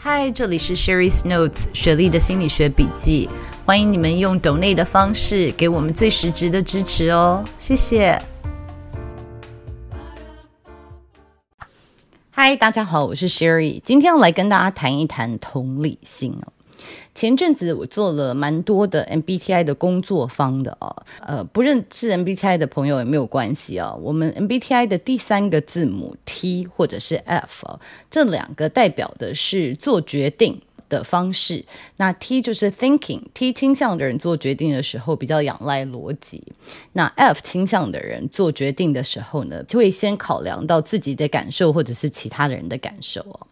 嗨，这里是 Sherry's Notes 雪莉的心理学笔记。欢迎你们用 donate 的方式给我们最实质的支持哦，谢谢。嗨，大家好，我是 Sherry，今天要来跟大家谈一谈同理心哦。前阵子我做了蛮多的 MBTI 的工作坊的哦，呃，不认识 MBTI 的朋友也没有关系啊、哦。我们 MBTI 的第三个字母 T 或者是 F 哦，这两个代表的是做决定的方式，那 T 就是 thinking，T 倾向的人做决定的时候比较仰赖逻辑，那 F 倾向的人做决定的时候呢，就会先考量到自己的感受或者是其他人的感受哦。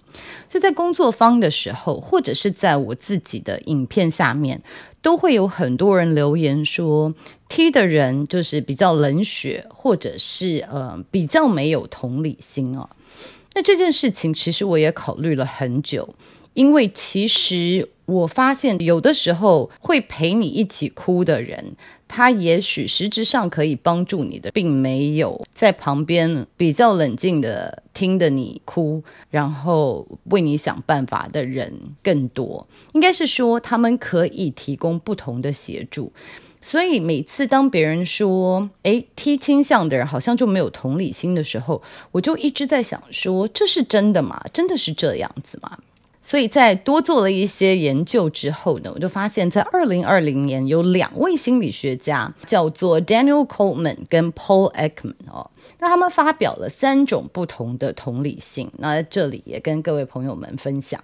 所以在工作方的时候，或者是在我自己的影片下面，都会有很多人留言说 T 的人就是比较冷血，或者是呃比较没有同理心哦。那这件事情其实我也考虑了很久。因为其实我发现，有的时候会陪你一起哭的人，他也许实质上可以帮助你的，并没有在旁边比较冷静的听着你哭，然后为你想办法的人更多。应该是说，他们可以提供不同的协助。所以每次当别人说“诶，T 倾向的人好像就没有同理心”的时候，我就一直在想说：这是真的吗？真的是这样子吗？所以在多做了一些研究之后呢，我就发现，在二零二零年有两位心理学家，叫做 Daniel Goleman 跟 Paul Ekman 哦，那他们发表了三种不同的同理心，那在这里也跟各位朋友们分享。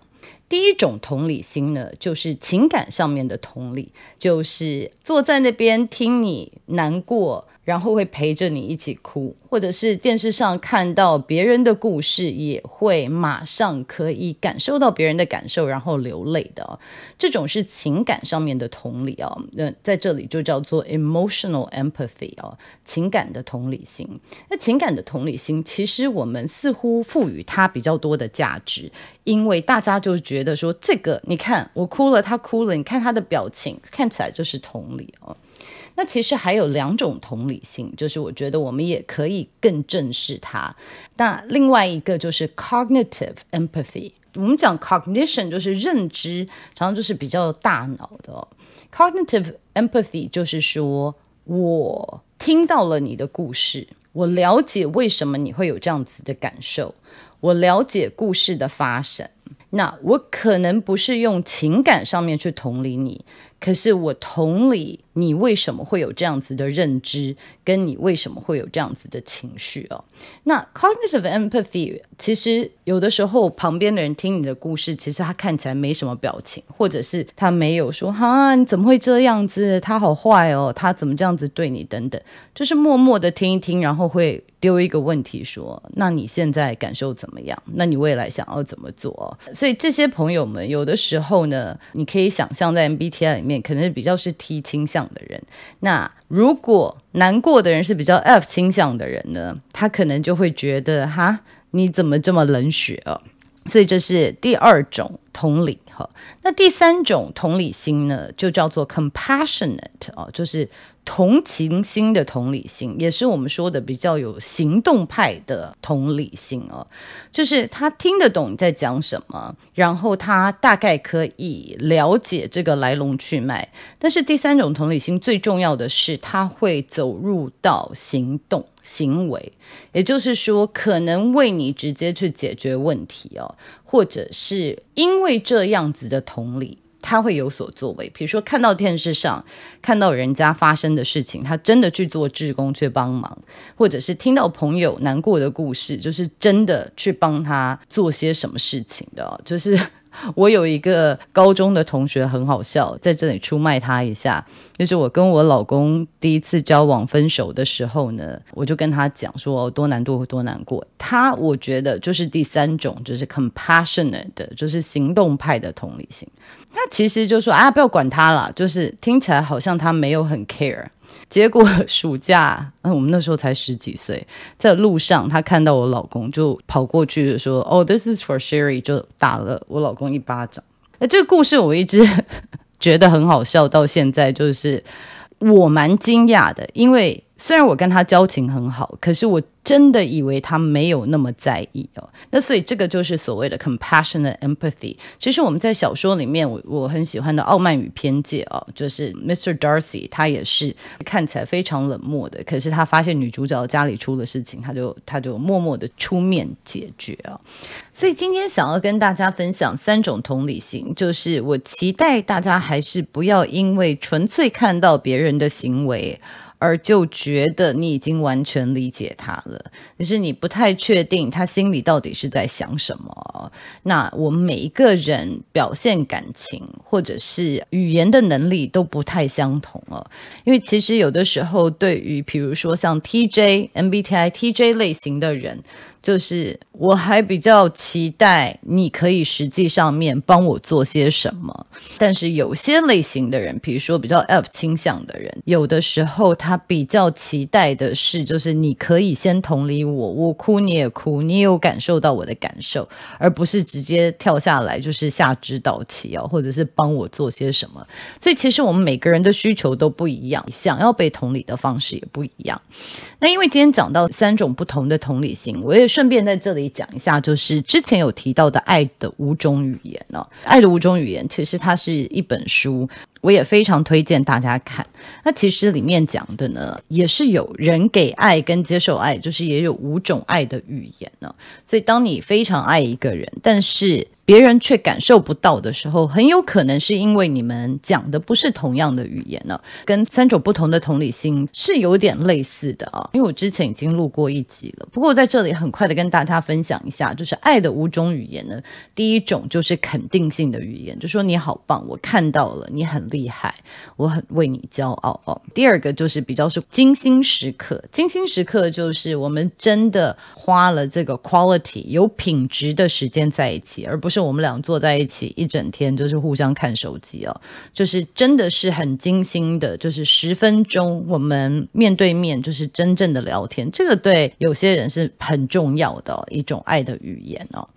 第一种同理心呢，就是情感上面的同理，就是坐在那边听你难过。然后会陪着你一起哭，或者是电视上看到别人的故事，也会马上可以感受到别人的感受，然后流泪的。这种是情感上面的同理哦。那在这里就叫做 emotional empathy 哦，情感的同理心。那情感的同理心，其实我们似乎赋予它比较多的价值，因为大家就觉得说，这个你看我哭了，他哭了，你看他的表情，看起来就是同理哦。那其实还有两种同理心，就是我觉得我们也可以更正视它。那另外一个就是 cognitive empathy。我们讲 cognition 就是认知，常常就是比较大脑的。cognitive empathy 就是说我听到了你的故事，我了解为什么你会有这样子的感受，我了解故事的发生。那我可能不是用情感上面去同理你。可是我同理你为什么会有这样子的认知，跟你为什么会有这样子的情绪哦。那 cognitive empathy 其实有的时候旁边的人听你的故事，其实他看起来没什么表情，或者是他没有说哈你怎么会这样子，他好坏哦，他怎么这样子对你等等，就是默默的听一听，然后会丢一个问题说，那你现在感受怎么样？那你未来想要怎么做？所以这些朋友们有的时候呢，你可以想象在 MBTI 里面。可能是比较是 T 倾向的人，那如果难过的人是比较 F 倾向的人呢，他可能就会觉得哈，你怎么这么冷血哦？所以这是第二种同理哈。那第三种同理心呢，就叫做 compassionate 哦，就是。同情心的同理心，也是我们说的比较有行动派的同理心哦，就是他听得懂你在讲什么，然后他大概可以了解这个来龙去脉。但是第三种同理心最重要的是，他会走入到行动行为，也就是说，可能为你直接去解决问题哦，或者是因为这样子的同理。他会有所作为，比如说看到电视上看到人家发生的事情，他真的去做志工去帮忙，或者是听到朋友难过的故事，就是真的去帮他做些什么事情的，就是 我有一个高中的同学很好笑，在这里出卖他一下，就是我跟我老公第一次交往分手的时候呢，我就跟他讲说多难度多难过。他我觉得就是第三种，就是 compassionate，就是行动派的同理心。他其实就说啊，不要管他了，就是听起来好像他没有很 care。结果暑假，嗯，我们那时候才十几岁，在路上他看到我老公，就跑过去说：“哦，oh，this is for Sherry”，就打了我老公一巴掌。诶这个故事我一直 觉得很好笑，到现在就是我蛮惊讶的，因为虽然我跟他交情很好，可是我。真的以为他没有那么在意哦，那所以这个就是所谓的 compassionate empathy。其实我们在小说里面，我我很喜欢的《傲慢与偏见》哦，就是 Mr. Darcy，他也是看起来非常冷漠的，可是他发现女主角家里出了事情，他就他就默默的出面解决啊。所以今天想要跟大家分享三种同理心，就是我期待大家还是不要因为纯粹看到别人的行为。而就觉得你已经完全理解他了，可是你不太确定他心里到底是在想什么。那我们每一个人表现感情或者是语言的能力都不太相同哦，因为其实有的时候对于比如说像 TJ MBTI TJ 类型的人。就是我还比较期待你可以实际上面帮我做些什么，但是有些类型的人，比如说比较 F 倾向的人，有的时候他比较期待的是，就是你可以先同理我，我哭你也哭，你也有感受到我的感受，而不是直接跳下来就是下指导棋哦，或者是帮我做些什么。所以其实我们每个人的需求都不一样，想要被同理的方式也不一样。那因为今天讲到三种不同的同理心，我也。顺便在这里讲一下，就是之前有提到的《爱的五种语言》呢，《爱的五种语言》其实它是一本书，我也非常推荐大家看。那其实里面讲的呢，也是有人给爱跟接受爱，就是也有五种爱的语言呢。所以当你非常爱一个人，但是别人却感受不到的时候，很有可能是因为你们讲的不是同样的语言呢，跟三种不同的同理心是有点类似的啊。因为我之前已经录过一集了，不过在这里很快的跟大家分享一下，就是爱的五种语言呢。第一种就是肯定性的语言，就说你好棒，我看到了，你很厉害，我很为你骄傲哦。第二个就是比较是精心时刻，精心时刻就是我们真的花了这个 quality 有品质的时间在一起，而不是。我们俩坐在一起一整天，就是互相看手机哦，就是真的是很精心的，就是十分钟我们面对面，就是真正的聊天，这个对有些人是很重要的，一种爱的语言哦。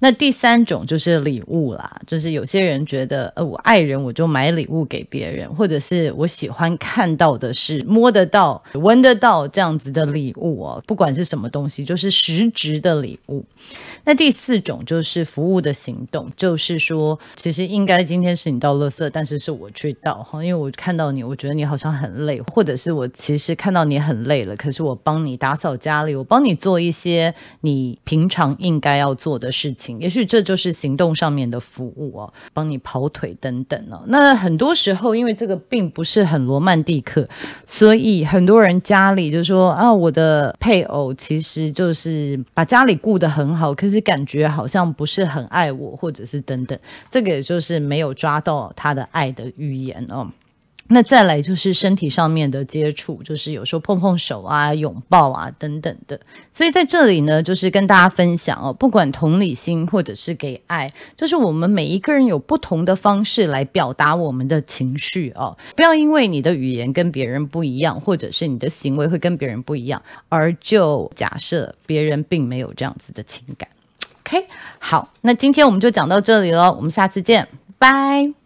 那第三种就是礼物啦，就是有些人觉得，呃，我爱人我就买礼物给别人，或者是我喜欢看到的是摸得到、闻得到这样子的礼物哦，不管是什么东西，就是实质的礼物。那第四种就是服务的行动，就是说，其实应该今天是你倒垃圾，但是是我去倒哈，因为我看到你，我觉得你好像很累，或者是我其实看到你很累了，可是我帮你打扫家里，我帮你做一些你平常应该要做的事情，也许这就是行动上面的服务哦，帮你跑腿等等哦。那很多时候，因为这个并不是很罗曼蒂克，所以很多人家里就说啊，我的配偶其实就是把家里顾得很好，可是。感觉好像不是很爱我，或者是等等，这个也就是没有抓到他的爱的语言哦。那再来就是身体上面的接触，就是有时候碰碰手啊、拥抱啊等等的。所以在这里呢，就是跟大家分享哦，不管同理心或者是给爱，就是我们每一个人有不同的方式来表达我们的情绪哦。不要因为你的语言跟别人不一样，或者是你的行为会跟别人不一样，而就假设别人并没有这样子的情感。OK，好，那今天我们就讲到这里了，我们下次见，拜。